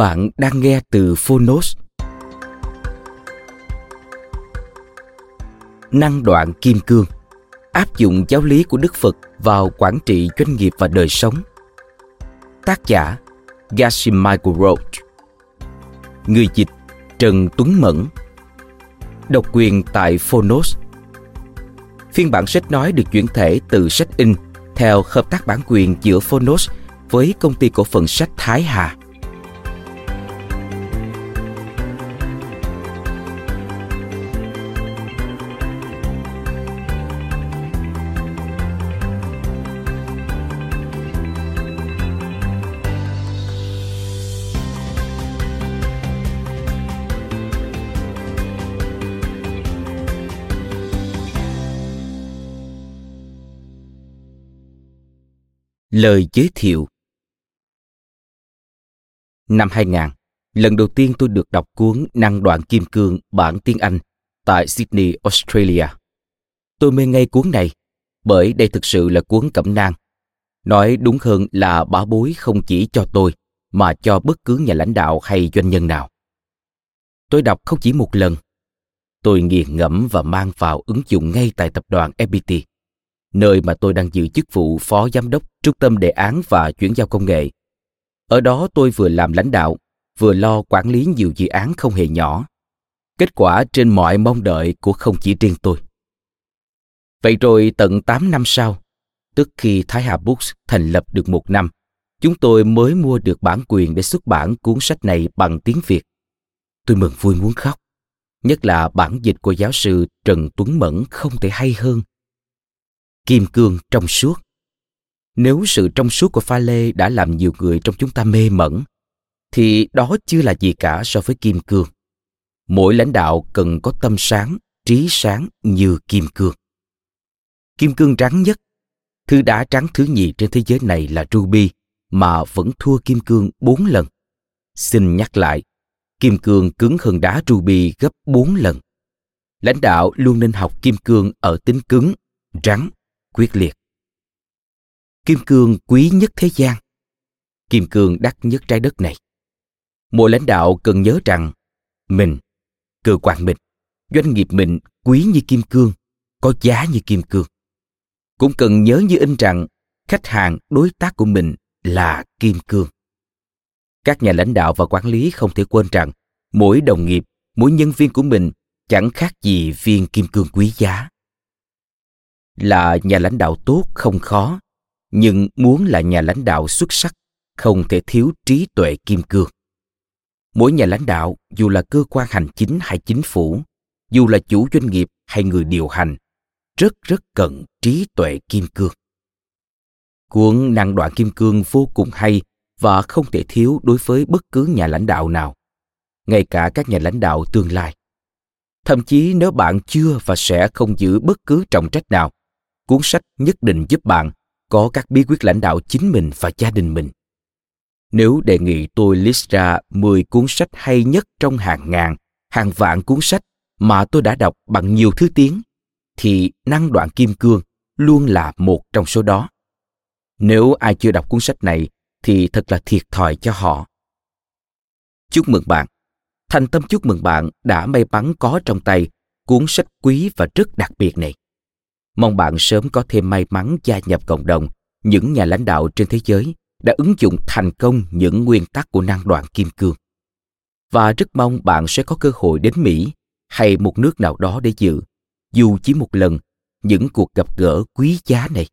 Bạn đang nghe từ Phonos. Năng đoạn kim cương áp dụng giáo lý của Đức Phật vào quản trị doanh nghiệp và đời sống. Tác giả Gashim Michael Roach Người dịch, Trần Tuấn Mẫn Độc quyền tại Phonos Phiên bản sách nói được chuyển thể từ sách in theo hợp tác bản quyền giữa Phonos với công ty cổ phần sách Thái Hà. Lời giới thiệu Năm 2000, lần đầu tiên tôi được đọc cuốn Năng đoạn kim cương bản tiếng Anh tại Sydney, Australia. Tôi mê ngay cuốn này bởi đây thực sự là cuốn cẩm nang. Nói đúng hơn là bảo bối không chỉ cho tôi mà cho bất cứ nhà lãnh đạo hay doanh nhân nào. Tôi đọc không chỉ một lần. Tôi nghiền ngẫm và mang vào ứng dụng ngay tại tập đoàn FPT nơi mà tôi đang giữ chức vụ phó giám đốc trung tâm đề án và chuyển giao công nghệ. Ở đó tôi vừa làm lãnh đạo, vừa lo quản lý nhiều dự án không hề nhỏ. Kết quả trên mọi mong đợi của không chỉ riêng tôi. Vậy rồi tận 8 năm sau, tức khi Thái Hà Books thành lập được một năm, chúng tôi mới mua được bản quyền để xuất bản cuốn sách này bằng tiếng Việt. Tôi mừng vui muốn khóc. Nhất là bản dịch của giáo sư Trần Tuấn Mẫn không thể hay hơn kim cương trong suốt. Nếu sự trong suốt của pha lê đã làm nhiều người trong chúng ta mê mẩn, thì đó chưa là gì cả so với kim cương. Mỗi lãnh đạo cần có tâm sáng, trí sáng như kim cương. Kim cương trắng nhất, thứ đá trắng thứ nhì trên thế giới này là ruby, mà vẫn thua kim cương bốn lần. Xin nhắc lại, kim cương cứng hơn đá ruby gấp bốn lần. Lãnh đạo luôn nên học kim cương ở tính cứng, rắn quyết liệt. Kim cương quý nhất thế gian. Kim cương đắt nhất trái đất này. Mỗi lãnh đạo cần nhớ rằng mình, cơ quan mình, doanh nghiệp mình quý như kim cương, có giá như kim cương. Cũng cần nhớ như in rằng khách hàng, đối tác của mình là kim cương. Các nhà lãnh đạo và quản lý không thể quên rằng mỗi đồng nghiệp, mỗi nhân viên của mình chẳng khác gì viên kim cương quý giá là nhà lãnh đạo tốt không khó, nhưng muốn là nhà lãnh đạo xuất sắc, không thể thiếu trí tuệ kim cương. Mỗi nhà lãnh đạo, dù là cơ quan hành chính hay chính phủ, dù là chủ doanh nghiệp hay người điều hành, rất rất cần trí tuệ kim cương. Cuốn năng đoạn kim cương vô cùng hay và không thể thiếu đối với bất cứ nhà lãnh đạo nào, ngay cả các nhà lãnh đạo tương lai. Thậm chí nếu bạn chưa và sẽ không giữ bất cứ trọng trách nào cuốn sách nhất định giúp bạn có các bí quyết lãnh đạo chính mình và gia đình mình. Nếu đề nghị tôi list ra 10 cuốn sách hay nhất trong hàng ngàn, hàng vạn cuốn sách mà tôi đã đọc bằng nhiều thứ tiếng, thì Năng đoạn kim cương luôn là một trong số đó. Nếu ai chưa đọc cuốn sách này thì thật là thiệt thòi cho họ. Chúc mừng bạn. Thành tâm chúc mừng bạn đã may mắn có trong tay cuốn sách quý và rất đặc biệt này. Mong bạn sớm có thêm may mắn gia nhập cộng đồng những nhà lãnh đạo trên thế giới đã ứng dụng thành công những nguyên tắc của năng đoạn kim cương. Và rất mong bạn sẽ có cơ hội đến Mỹ hay một nước nào đó để dự, dù chỉ một lần, những cuộc gặp gỡ quý giá này.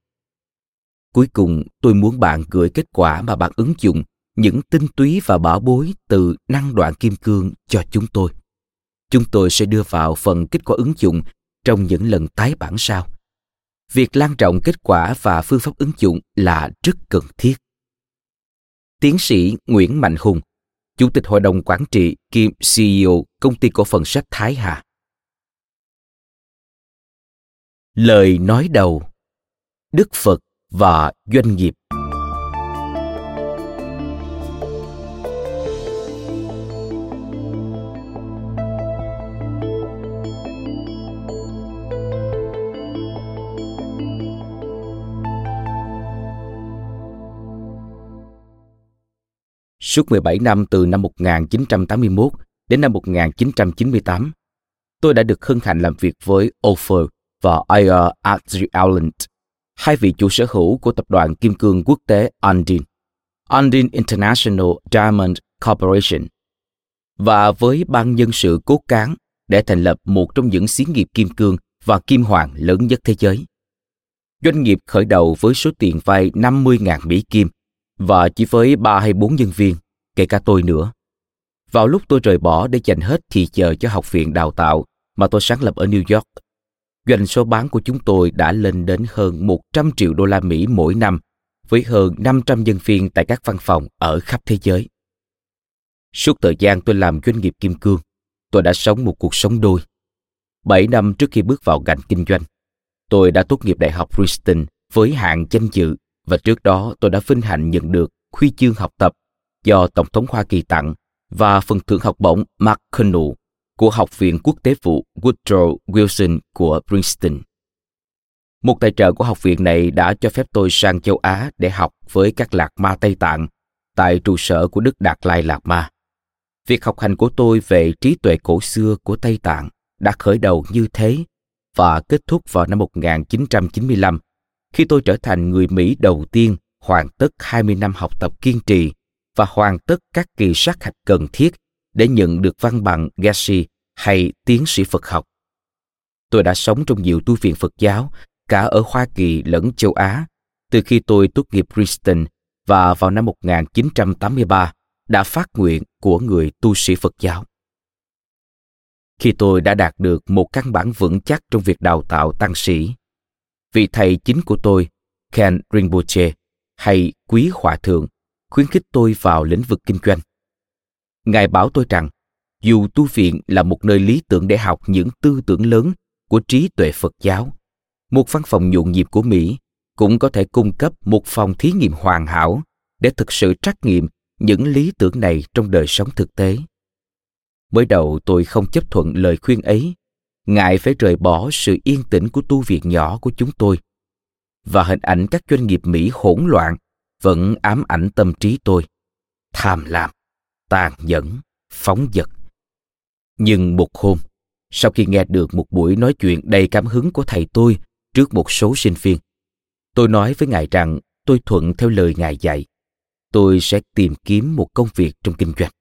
Cuối cùng, tôi muốn bạn gửi kết quả mà bạn ứng dụng những tinh túy và bảo bối từ năng đoạn kim cương cho chúng tôi. Chúng tôi sẽ đưa vào phần kết quả ứng dụng trong những lần tái bản sau. Việc lan rộng kết quả và phương pháp ứng dụng là rất cần thiết. Tiến sĩ Nguyễn Mạnh Hùng, Chủ tịch Hội đồng Quản trị kiêm CEO Công ty Cổ phần Sách Thái Hà. Lời nói đầu Đức Phật và doanh nghiệp Suốt 17 năm từ năm 1981 đến năm 1998, tôi đã được hân hạnh làm việc với Ofer và Ayer Adri Island, hai vị chủ sở hữu của tập đoàn kim cương quốc tế Andin, Andin International Diamond Corporation, và với ban nhân sự cốt cán để thành lập một trong những xí nghiệp kim cương và kim hoàng lớn nhất thế giới. Doanh nghiệp khởi đầu với số tiền vay 50.000 Mỹ Kim và chỉ với ba hay bốn nhân viên, kể cả tôi nữa. Vào lúc tôi rời bỏ để dành hết thì giờ cho học viện đào tạo mà tôi sáng lập ở New York, doanh số bán của chúng tôi đã lên đến hơn 100 triệu đô la Mỹ mỗi năm, với hơn 500 nhân viên tại các văn phòng ở khắp thế giới. Suốt thời gian tôi làm doanh nghiệp kim cương, tôi đã sống một cuộc sống đôi. 7 năm trước khi bước vào ngành kinh doanh, tôi đã tốt nghiệp Đại học Princeton với hạng danh dự và trước đó tôi đã vinh hạnh nhận được huy chương học tập do Tổng thống Hoa Kỳ tặng và phần thưởng học bổng McConnell của Học viện Quốc tế vụ Woodrow Wilson của Princeton. Một tài trợ của học viện này đã cho phép tôi sang châu Á để học với các lạc ma Tây Tạng tại trụ sở của Đức Đạt Lai Lạt Ma. Việc học hành của tôi về trí tuệ cổ xưa của Tây Tạng đã khởi đầu như thế và kết thúc vào năm 1995 khi tôi trở thành người Mỹ đầu tiên hoàn tất 20 năm học tập kiên trì và hoàn tất các kỳ sát hạch cần thiết để nhận được văn bằng Gashi hay tiến sĩ Phật học. Tôi đã sống trong nhiều tu viện Phật giáo, cả ở Hoa Kỳ lẫn châu Á, từ khi tôi tốt nghiệp Princeton và vào năm 1983 đã phát nguyện của người tu sĩ Phật giáo. Khi tôi đã đạt được một căn bản vững chắc trong việc đào tạo tăng sĩ, vị thầy chính của tôi, Ken Rinpoche, hay Quý Hòa Thượng, khuyến khích tôi vào lĩnh vực kinh doanh. Ngài bảo tôi rằng, dù tu viện là một nơi lý tưởng để học những tư tưởng lớn của trí tuệ Phật giáo, một văn phòng nhộn nhịp của Mỹ cũng có thể cung cấp một phòng thí nghiệm hoàn hảo để thực sự trắc nghiệm những lý tưởng này trong đời sống thực tế. Mới đầu tôi không chấp thuận lời khuyên ấy, ngại phải rời bỏ sự yên tĩnh của tu viện nhỏ của chúng tôi. Và hình ảnh các doanh nghiệp Mỹ hỗn loạn vẫn ám ảnh tâm trí tôi. Tham lam, tàn nhẫn, phóng dật. Nhưng một hôm, sau khi nghe được một buổi nói chuyện đầy cảm hứng của thầy tôi trước một số sinh viên, tôi nói với ngài rằng tôi thuận theo lời ngài dạy. Tôi sẽ tìm kiếm một công việc trong kinh doanh.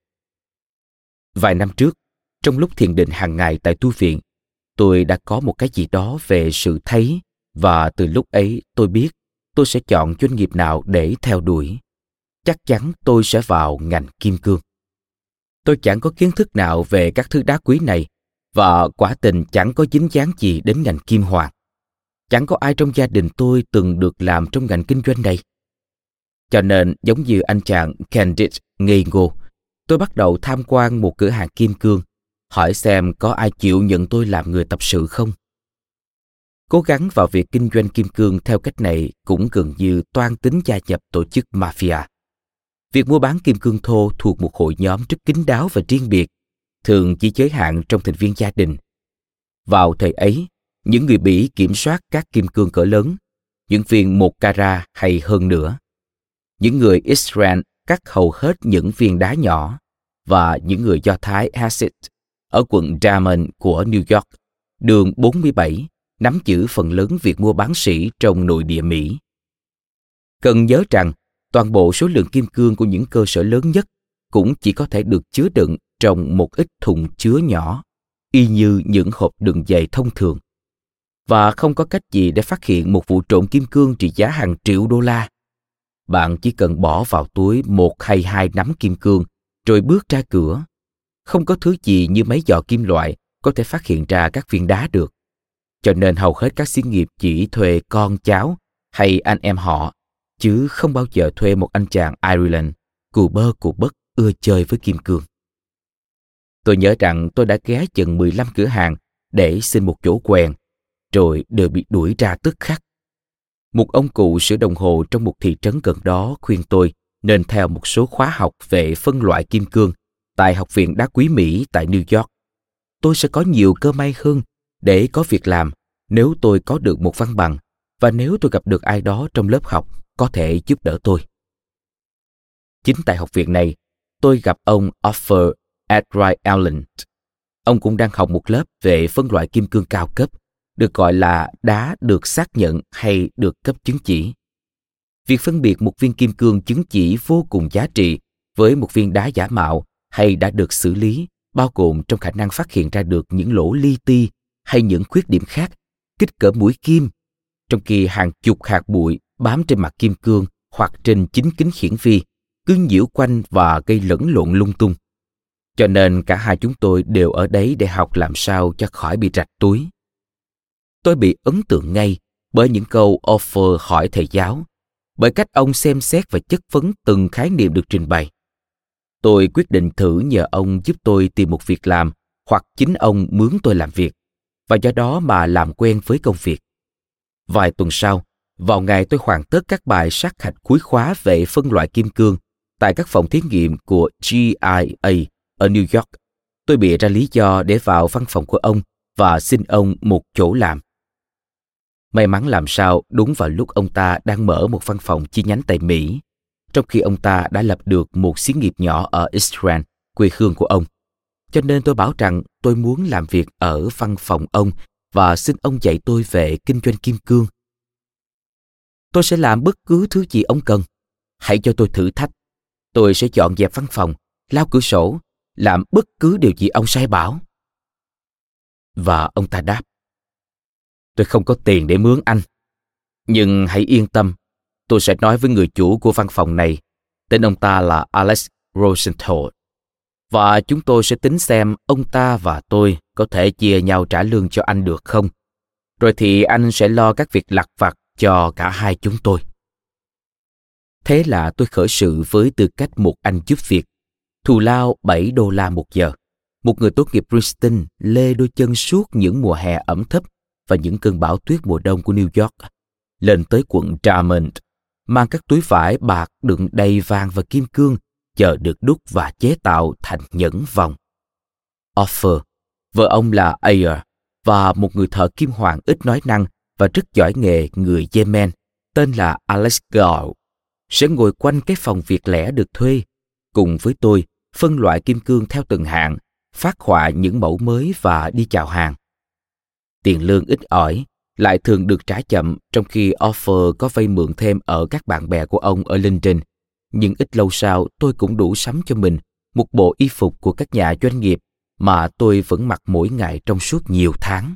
Vài năm trước, trong lúc thiền định hàng ngày tại tu viện, tôi đã có một cái gì đó về sự thấy, và từ lúc ấy tôi biết tôi sẽ chọn doanh nghiệp nào để theo đuổi. Chắc chắn tôi sẽ vào ngành kim cương. Tôi chẳng có kiến thức nào về các thứ đá quý này, và quả tình chẳng có dính dáng gì đến ngành kim hoàng. Chẳng có ai trong gia đình tôi từng được làm trong ngành kinh doanh này. Cho nên, giống như anh chàng candid ngây ngô, tôi bắt đầu tham quan một cửa hàng kim cương hỏi xem có ai chịu nhận tôi làm người tập sự không Cố gắng vào việc kinh doanh kim cương theo cách này cũng gần như toan tính gia nhập tổ chức mafia. Việc mua bán kim cương thô thuộc một hội nhóm rất kín đáo và riêng biệt, thường chỉ giới hạn trong thành viên gia đình. Vào thời ấy, những người Bỉ kiểm soát các kim cương cỡ lớn, những viên một carat hay hơn nữa. Những người Israel cắt hầu hết những viên đá nhỏ và những người Do Thái acid ở quận Diamond của New York, đường 47, nắm giữ phần lớn việc mua bán sỉ trong nội địa Mỹ. Cần nhớ rằng, toàn bộ số lượng kim cương của những cơ sở lớn nhất cũng chỉ có thể được chứa đựng trong một ít thùng chứa nhỏ, y như những hộp đựng giày thông thường. Và không có cách gì để phát hiện một vụ trộm kim cương trị giá hàng triệu đô la. Bạn chỉ cần bỏ vào túi một hay hai nắm kim cương, rồi bước ra cửa. Không có thứ gì như mấy dò kim loại có thể phát hiện ra các viên đá được. Cho nên hầu hết các xí nghiệp chỉ thuê con cháu hay anh em họ, chứ không bao giờ thuê một anh chàng Ireland, cù bơ cù bất ưa chơi với kim cương. Tôi nhớ rằng tôi đã ghé chừng 15 cửa hàng để xin một chỗ quen, rồi đều bị đuổi ra tức khắc. Một ông cụ sửa đồng hồ trong một thị trấn gần đó khuyên tôi nên theo một số khóa học về phân loại kim cương tại Học viện Đá Quý Mỹ tại New York. Tôi sẽ có nhiều cơ may hơn để có việc làm nếu tôi có được một văn bằng và nếu tôi gặp được ai đó trong lớp học có thể giúp đỡ tôi. Chính tại học viện này, tôi gặp ông Offer Edright Allen. Ông cũng đang học một lớp về phân loại kim cương cao cấp, được gọi là đá được xác nhận hay được cấp chứng chỉ. Việc phân biệt một viên kim cương chứng chỉ vô cùng giá trị với một viên đá giả mạo hay đã được xử lý, bao gồm trong khả năng phát hiện ra được những lỗ li ti hay những khuyết điểm khác, kích cỡ mũi kim. Trong khi hàng chục hạt bụi bám trên mặt kim cương hoặc trên chính kính hiển vi cứ nhiễu quanh và gây lẫn lộn lung tung. Cho nên cả hai chúng tôi đều ở đấy để học làm sao cho khỏi bị rạch túi. Tôi bị ấn tượng ngay bởi những câu offer hỏi thầy giáo, bởi cách ông xem xét và chất vấn từng khái niệm được trình bày tôi quyết định thử nhờ ông giúp tôi tìm một việc làm hoặc chính ông mướn tôi làm việc. Và do đó mà làm quen với công việc. Vài tuần sau vào ngày tôi hoàn tất các bài sát hạch cuối khóa về phân loại kim cương tại các phòng thí nghiệm của GIA ở New York, tôi bịa ra lý do để vào văn phòng của ông và xin ông một chỗ làm. May mắn làm sao đúng vào lúc ông ta đang mở một văn phòng chi nhánh tại Mỹ, trong khi ông ta đã lập được một xí nghiệp nhỏ ở Israel, quê hương của ông. Cho nên tôi bảo rằng tôi muốn làm việc ở văn phòng ông và xin ông dạy tôi về kinh doanh kim cương. Tôi sẽ làm bất cứ thứ gì ông cần. Hãy cho tôi thử thách. Tôi sẽ dọn dẹp văn phòng, lau cửa sổ, làm bất cứ điều gì ông sai bảo. Và ông ta đáp. Tôi không có tiền để mướn anh. Nhưng hãy yên tâm, tôi sẽ nói với người chủ của văn phòng này. Tên ông ta là Alex Rosenthal. Và chúng tôi sẽ tính xem ông ta và tôi có thể chia nhau trả lương cho anh được không. Rồi thì anh sẽ lo các việc lặt vặt cho cả hai chúng tôi. Thế là tôi khởi sự với tư cách một anh giúp việc thù lao 7 đô la một giờ. Một người tốt nghiệp Princeton lê đôi chân suốt những mùa hè ẩm thấp và những cơn bão tuyết mùa đông của New York, lên tới quận Drummond, mang các túi vải bạc đựng đầy vàng và kim cương, chờ được đúc và chế tạo thành nhẫn vòng. Offer, vợ ông là Ayer, và một người thợ kim hoàng ít nói năng và rất giỏi nghề người Yemen, tên là Alex Gall, sẽ ngồi quanh cái phòng việc lẻ được thuê, cùng với tôi phân loại kim cương theo từng hạng, phát họa những mẫu mới và đi chào hàng. Tiền lương ít ỏi, lại thường được trả chậm trong khi offer có vay mượn thêm ở các bạn bè của ông ở London. Nhưng ít lâu sau tôi cũng đủ sắm cho mình một bộ y phục của các nhà doanh nghiệp mà tôi vẫn mặc mỗi ngày trong suốt nhiều tháng.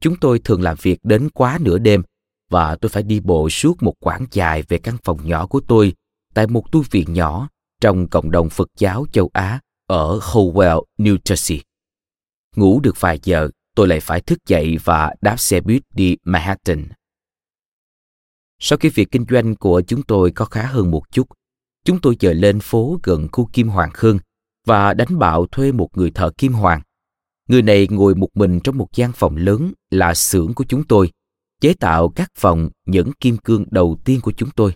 Chúng tôi thường làm việc đến quá nửa đêm và tôi phải đi bộ suốt một quãng dài về căn phòng nhỏ của tôi tại một tu viện nhỏ trong cộng đồng Phật giáo châu Á ở Howell, New Jersey. Ngủ được vài giờ, tôi lại phải thức dậy và đáp xe buýt đi Manhattan. Sau khi việc kinh doanh của chúng tôi có khá hơn một chút, chúng tôi dời lên phố gần khu Kim Hoàng Khương và đánh bạo thuê một người thợ kim hoàng. Người này ngồi một mình trong một gian phòng lớn là xưởng của chúng tôi, chế tạo các phòng những kim cương đầu tiên của chúng tôi.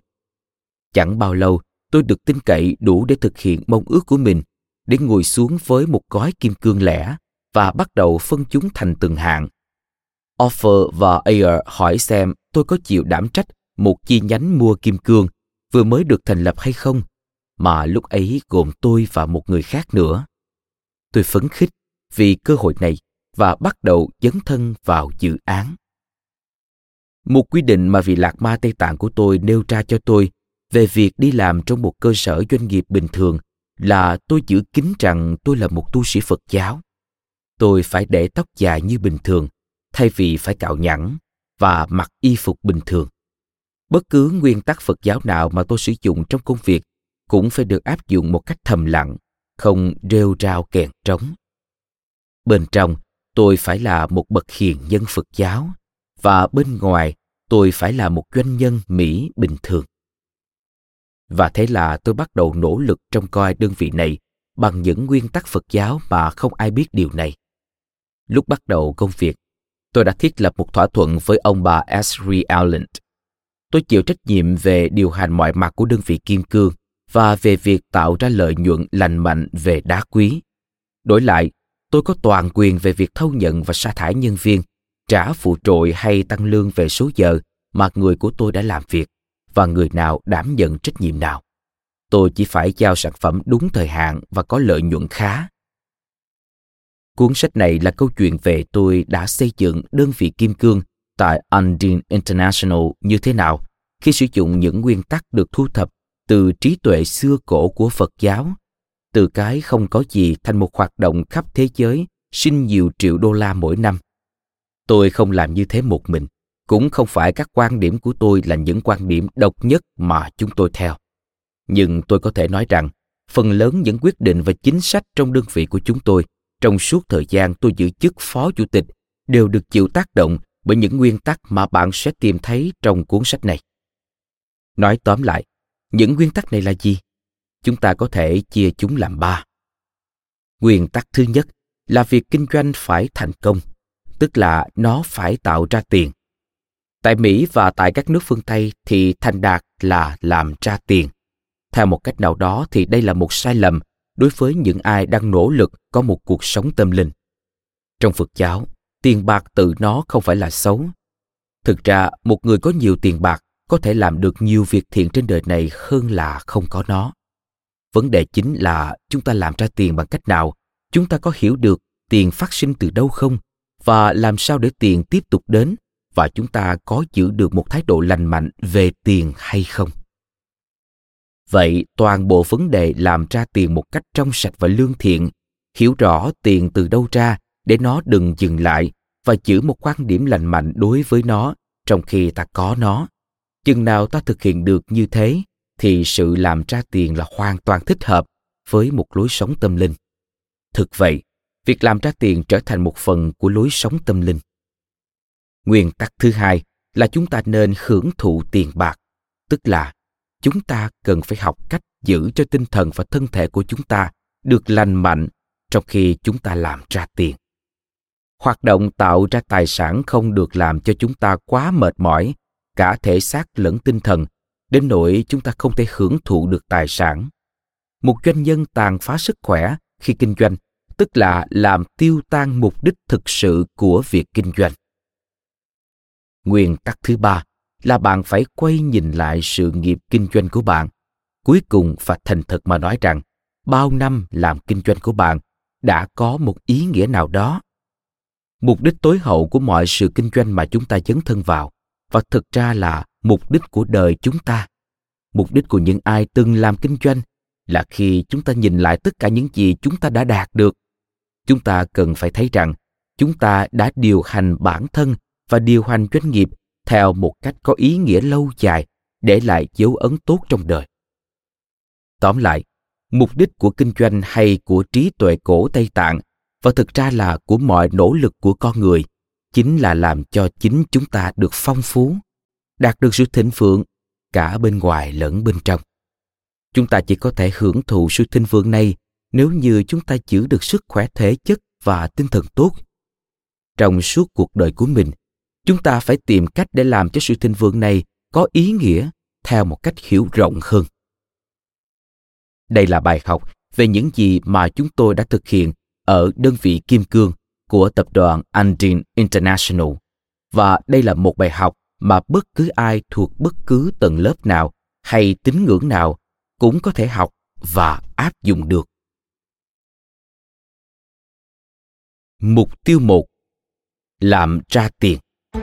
Chẳng bao lâu, tôi được tin cậy đủ để thực hiện mong ước của mình, để ngồi xuống với một gói kim cương lẻ và bắt đầu phân chúng thành từng hạng. Offer và Ayer hỏi xem tôi có chịu đảm trách một chi nhánh mua kim cương vừa mới được thành lập hay không, mà lúc ấy gồm tôi và một người khác nữa. Tôi phấn khích vì cơ hội này và bắt đầu dấn thân vào dự án. Một quy định mà vị lạc ma Tây Tạng của tôi nêu ra cho tôi về việc đi làm trong một cơ sở doanh nghiệp bình thường là tôi giữ kín rằng tôi là một tu sĩ Phật giáo. Tôi phải để tóc dài như bình thường, thay vì phải cạo nhẵn và mặc y phục bình thường. Bất cứ nguyên tắc Phật giáo nào mà tôi sử dụng trong công việc cũng phải được áp dụng một cách thầm lặng, không rêu rao kèn trống. Bên trong, tôi phải là một bậc hiền nhân Phật giáo và bên ngoài tôi phải là một doanh nhân Mỹ bình thường. Và thế là tôi bắt đầu nỗ lực trong coi đơn vị này bằng những nguyên tắc Phật giáo mà không ai biết điều này. Lúc bắt đầu công việc, tôi đã thiết lập một thỏa thuận với ông bà Ashley Allen. Tôi chịu trách nhiệm về điều hành mọi mặt của đơn vị kim cương và về việc tạo ra lợi nhuận lành mạnh về đá quý. Đổi lại, tôi có toàn quyền về việc thâu nhận và sa thải nhân viên, trả phụ trội hay tăng lương về số giờ mà người của tôi đã làm việc và người nào đảm nhận trách nhiệm nào. Tôi chỉ phải giao sản phẩm đúng thời hạn và có lợi nhuận khá. Cuốn sách này là câu chuyện về tôi đã xây dựng đơn vị kim cương tại Undine International như thế nào khi sử dụng những nguyên tắc được thu thập từ trí tuệ xưa cổ của Phật giáo, từ cái không có gì thành một hoạt động khắp thế giới sinh nhiều triệu đô la mỗi năm. Tôi không làm như thế một mình, cũng không phải các quan điểm của tôi là những quan điểm độc nhất mà chúng tôi theo. Nhưng tôi có thể nói rằng, phần lớn những quyết định và chính sách trong đơn vị của chúng tôi trong suốt thời gian tôi giữ chức phó chủ tịch đều được chịu tác động bởi những nguyên tắc mà bạn sẽ tìm thấy trong cuốn sách này. Nói tóm lại, những nguyên tắc này là gì? Chúng ta có thể chia chúng làm ba. Nguyên tắc thứ nhất là việc kinh doanh phải thành công, tức là nó phải tạo ra tiền. Tại Mỹ và tại các nước phương Tây thì thành đạt là làm ra tiền. Theo một cách nào đó thì đây là một sai lầm đối với những ai đang nỗ lực có một cuộc sống tâm linh. Trong Phật giáo, tiền bạc tự nó không phải là xấu. Thực ra, một người có nhiều tiền bạc có thể làm được nhiều việc thiện trên đời này hơn là không có nó. Vấn đề chính là chúng ta làm ra tiền bằng cách nào, chúng ta có hiểu được tiền phát sinh từ đâu không và làm sao để tiền tiếp tục đến và chúng ta có giữ được một thái độ lành mạnh về tiền hay không vậy toàn bộ vấn đề làm ra tiền một cách trong sạch và lương thiện, hiểu rõ tiền từ đâu ra để nó đừng dừng lại và giữ một quan điểm lành mạnh đối với nó trong khi ta có nó. Chừng nào ta thực hiện được như thế, thì sự làm ra tiền là hoàn toàn thích hợp với một lối sống tâm linh. Thực vậy, việc làm ra tiền trở thành một phần của lối sống tâm linh. Nguyên tắc thứ hai là chúng ta nên hưởng thụ tiền bạc, tức là chúng ta cần phải học cách giữ cho tinh thần và thân thể của chúng ta được lành mạnh trong khi chúng ta làm ra tiền. Hoạt động tạo ra tài sản không được làm cho chúng ta quá mệt mỏi, cả thể xác lẫn tinh thần. Đến nỗi chúng ta không thể hưởng thụ được tài sản. Một doanh nhân tàn phá sức khỏe khi kinh doanh, tức là làm tiêu tan mục đích thực sự của việc kinh doanh. Nguyên tắc thứ ba là bạn phải quay nhìn lại sự nghiệp kinh doanh của bạn. Cuối cùng và thành thật mà nói rằng, bao năm làm kinh doanh của bạn đã có một ý nghĩa nào đó? Mục đích tối hậu của mọi sự kinh doanh mà chúng ta dấn thân vào, và thực ra là mục đích của đời chúng ta. Mục đích của những ai từng làm kinh doanh là khi chúng ta nhìn lại tất cả những gì chúng ta đã đạt được. Chúng ta cần phải thấy rằng, chúng ta đã điều hành bản thân và điều hành doanh nghiệp theo một cách có ý nghĩa lâu dài để lại dấu ấn tốt trong đời. Tóm lại, mục đích của kinh doanh hay của trí tuệ cổ tây tạng, và thực ra là của mọi nỗ lực của con người, chính là làm cho chính chúng ta được phong phú, đạt được sự thịnh vượng cả bên ngoài lẫn bên trong. Chúng ta chỉ có thể hưởng thụ sự thịnh vượng này nếu như chúng ta giữ được sức khỏe thể chất và tinh thần tốt. Trong suốt cuộc đời của mình chúng ta phải tìm cách để làm cho sự thịnh vượng này có ý nghĩa theo một cách hiểu rộng hơn. Đây là bài học về những gì mà chúng tôi đã thực hiện ở đơn vị kim cương của tập đoàn Andin International. Và đây là một bài học mà bất cứ ai thuộc bất cứ tầng lớp nào hay tín ngưỡng nào cũng có thể học và áp dụng được. Mục tiêu một, làm ra tiền. Chương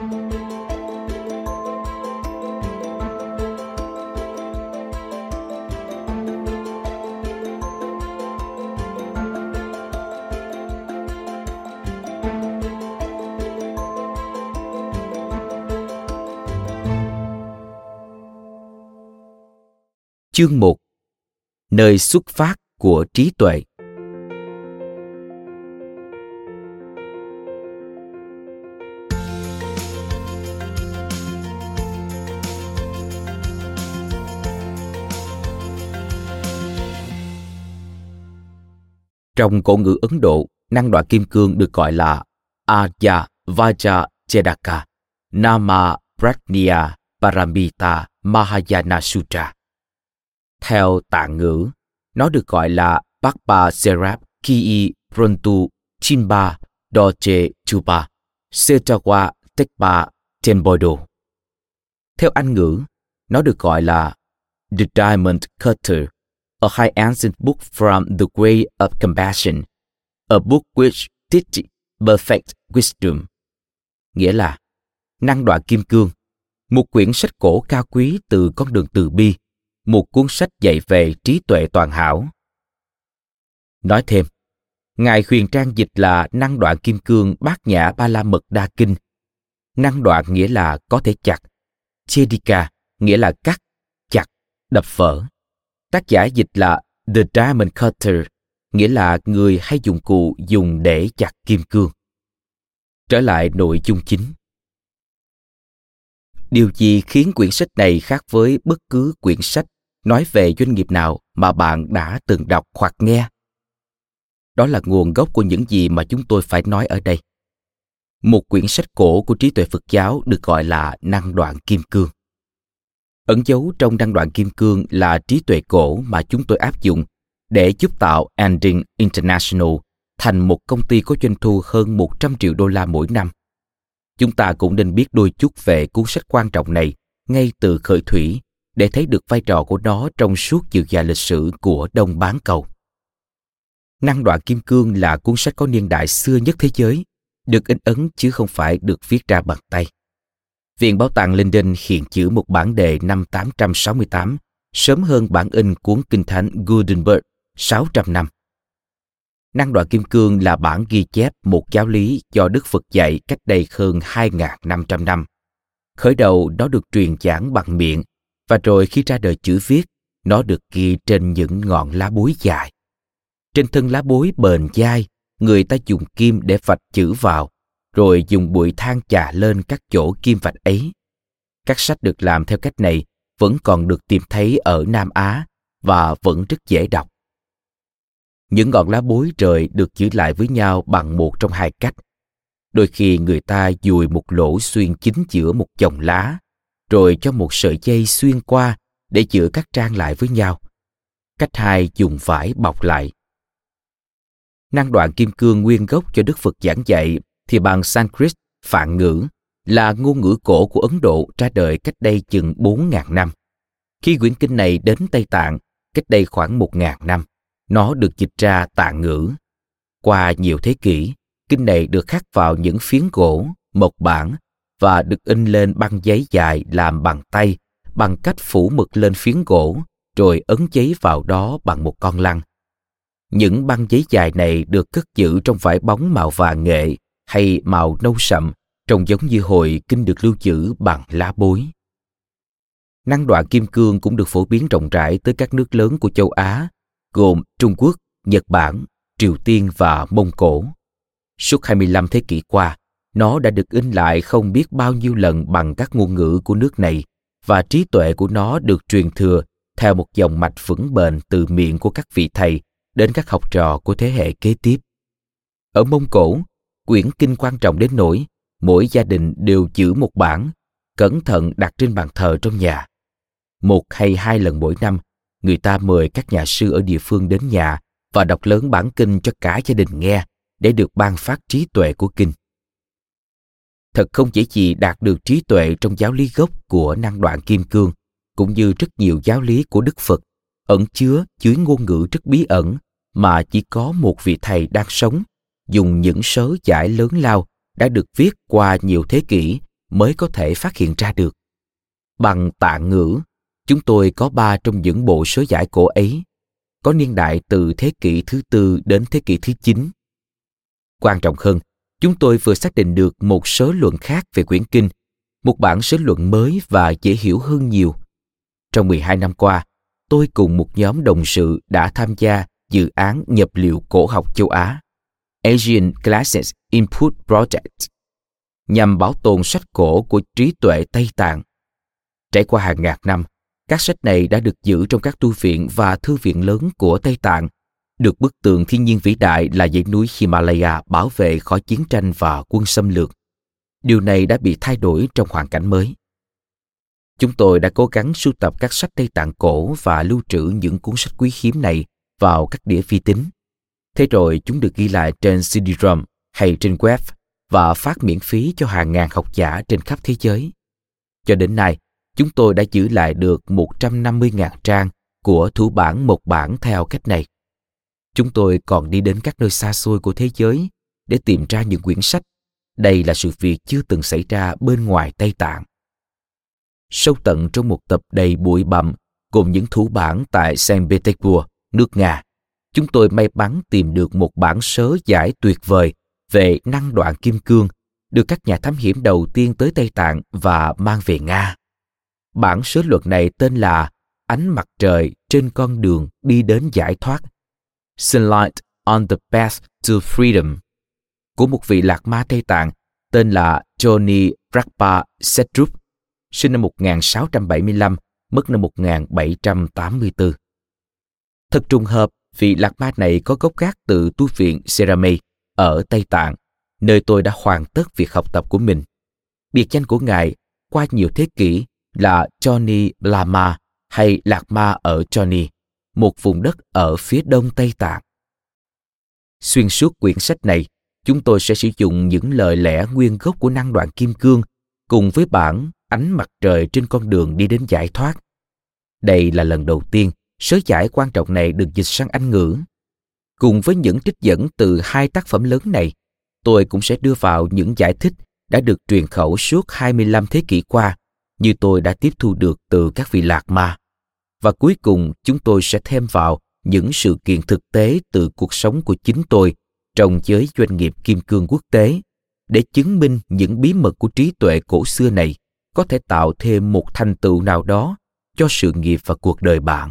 1 Nơi xuất phát của trí tuệ. Trong cổ ngữ Ấn Độ, năng đoạn kim cương được gọi là Arya Vaja Chedaka Nama Pratnya Paramita Mahayana Sutra. Theo tạng ngữ, nó được gọi là Pakpa Serap Ki Prontu Chimba Doche Chupa Setawa Tekpa Tembodo. Theo Anh ngữ, nó được gọi là The Diamond Cutter a high ancient book from the way of compassion, a book which teaches perfect wisdom. Nghĩa là năng đoạn kim cương, một quyển sách cổ cao quý từ con đường từ bi, một cuốn sách dạy về trí tuệ toàn hảo. Nói thêm, Ngài huyền trang dịch là năng đoạn kim cương bát nhã ba la mật đa kinh. Năng đoạn nghĩa là có thể chặt. Chedika nghĩa là cắt, chặt, đập vỡ. Tác giả dịch là The Diamond Cutter, nghĩa là người hay dụng cụ dùng để chặt kim cương. Trở lại nội dung chính. Điều gì khiến quyển sách này khác với bất cứ quyển sách nói về doanh nghiệp nào mà bạn đã từng đọc hoặc nghe? Đó là nguồn gốc của những gì mà chúng tôi phải nói ở đây. Một quyển sách cổ của trí tuệ Phật giáo được gọi là Năng đoạn kim cương. Ẩn dấu trong đăng đoạn kim cương là trí tuệ cổ mà chúng tôi áp dụng để giúp tạo Ending International thành một công ty có doanh thu hơn 100 triệu đô la mỗi năm. Chúng ta cũng nên biết đôi chút về cuốn sách quan trọng này ngay từ khởi thủy để thấy được vai trò của nó trong suốt chiều dài lịch sử của Đông Bán Cầu. Năng đoạn kim cương là cuốn sách có niên đại xưa nhất thế giới, được in ấn chứ không phải được viết ra bằng tay. Viện Bảo tàng London hiện chữ một bản đề năm 868, sớm hơn bản in cuốn Kinh Thánh Gutenberg 600 năm. Năng đoạn kim cương là bản ghi chép một giáo lý do Đức Phật dạy cách đây hơn 2.500 năm. Khởi đầu nó được truyền giảng bằng miệng và rồi khi ra đời chữ viết, nó được ghi trên những ngọn lá bối dài. Trên thân lá bối bền dai, người ta dùng kim để vạch chữ vào rồi dùng bụi than chà lên các chỗ kim vạch ấy. Các sách được làm theo cách này vẫn còn được tìm thấy ở Nam Á và vẫn rất dễ đọc. Những ngọn lá bối rời được giữ lại với nhau bằng một trong hai cách. Đôi khi người ta dùi một lỗ xuyên chính giữa một chồng lá, rồi cho một sợi dây xuyên qua để giữ các trang lại với nhau. Cách hai dùng vải bọc lại. Năng đoạn kim cương nguyên gốc cho Đức Phật giảng dạy thì bằng Sanskrit, Phạn ngữ, là ngôn ngữ cổ của Ấn Độ ra đời cách đây chừng 4.000 năm. Khi quyển kinh này đến Tây Tạng, cách đây khoảng 1.000 năm, nó được dịch ra tạng ngữ. Qua nhiều thế kỷ, kinh này được khắc vào những phiến gỗ, mộc bản và được in lên băng giấy dài làm bằng tay bằng cách phủ mực lên phiến gỗ rồi ấn giấy vào đó bằng một con lăn. Những băng giấy dài này được cất giữ trong vải bóng màu vàng nghệ hay màu nâu sậm, trông giống như hồi kinh được lưu trữ bằng lá bối. Năng đoạn kim cương cũng được phổ biến rộng rãi tới các nước lớn của châu Á, gồm Trung Quốc, Nhật Bản, Triều Tiên và Mông Cổ. Suốt 25 thế kỷ qua, nó đã được in lại không biết bao nhiêu lần bằng các ngôn ngữ của nước này và trí tuệ của nó được truyền thừa theo một dòng mạch vững bền từ miệng của các vị thầy đến các học trò của thế hệ kế tiếp. Ở Mông Cổ, quyển kinh quan trọng đến nỗi mỗi gia đình đều giữ một bản, cẩn thận đặt trên bàn thờ trong nhà. Một hay hai lần mỗi năm, người ta mời các nhà sư ở địa phương đến nhà và đọc lớn bản kinh cho cả gia đình nghe để được ban phát trí tuệ của kinh. Thật không chỉ gì đạt được trí tuệ trong giáo lý gốc của năng đoạn kim cương, cũng như rất nhiều giáo lý của Đức Phật, ẩn chứa dưới ngôn ngữ rất bí ẩn mà chỉ có một vị thầy đang sống dùng những sớ giải lớn lao đã được viết qua nhiều thế kỷ mới có thể phát hiện ra được. Bằng tạ ngữ, chúng tôi có ba trong những bộ sớ giải cổ ấy, có niên đại từ thế kỷ thứ tư đến thế kỷ thứ chín. Quan trọng hơn, chúng tôi vừa xác định được một số luận khác về quyển kinh, một bản sớ luận mới và dễ hiểu hơn nhiều. Trong 12 năm qua, tôi cùng một nhóm đồng sự đã tham gia dự án nhập liệu cổ học châu Á Asian Classics Input Project nhằm bảo tồn sách cổ của trí tuệ Tây Tạng. Trải qua hàng ngàn năm, các sách này đã được giữ trong các tu viện và thư viện lớn của Tây Tạng, được bức tường thiên nhiên vĩ đại là dãy núi Himalaya bảo vệ khỏi chiến tranh và quân xâm lược. Điều này đã bị thay đổi trong hoàn cảnh mới. Chúng tôi đã cố gắng sưu tập các sách Tây Tạng cổ và lưu trữ những cuốn sách quý hiếm này vào các đĩa vi tính. Thế rồi chúng được ghi lại trên CD-ROM hay trên web và phát miễn phí cho hàng ngàn học giả trên khắp thế giới. Cho đến nay, chúng tôi đã giữ lại được 150.000 trang của thủ bản một bản theo cách này. Chúng tôi còn đi đến các nơi xa xôi của thế giới để tìm ra những quyển sách. Đây là sự việc chưa từng xảy ra bên ngoài Tây Tạng. Sâu tận trong một tập đầy bụi bặm gồm những thủ bản tại Saint Petersburg, nước Nga, chúng tôi may mắn tìm được một bản sớ giải tuyệt vời về năng đoạn kim cương được các nhà thám hiểm đầu tiên tới Tây Tạng và mang về Nga. Bản sớ luật này tên là Ánh mặt trời trên con đường đi đến giải thoát. Sunlight on the Path to Freedom của một vị lạc ma Tây Tạng tên là Johnny Rakpa Setrup, sinh năm 1675, mất năm 1784. Thật trùng hợp vị lạc ma này có gốc gác từ tu viện Serame ở Tây Tạng, nơi tôi đã hoàn tất việc học tập của mình. Biệt danh của ngài qua nhiều thế kỷ là Johnny Lama hay Lạc Ma ở Johnny, một vùng đất ở phía đông Tây Tạng. Xuyên suốt quyển sách này, chúng tôi sẽ sử dụng những lời lẽ nguyên gốc của năng đoạn kim cương cùng với bản ánh mặt trời trên con đường đi đến giải thoát. Đây là lần đầu tiên sớ giải quan trọng này được dịch sang Anh ngữ. Cùng với những trích dẫn từ hai tác phẩm lớn này, tôi cũng sẽ đưa vào những giải thích đã được truyền khẩu suốt 25 thế kỷ qua, như tôi đã tiếp thu được từ các vị lạc ma. Và cuối cùng chúng tôi sẽ thêm vào những sự kiện thực tế từ cuộc sống của chính tôi trong giới doanh nghiệp kim cương quốc tế để chứng minh những bí mật của trí tuệ cổ xưa này có thể tạo thêm một thành tựu nào đó cho sự nghiệp và cuộc đời bạn.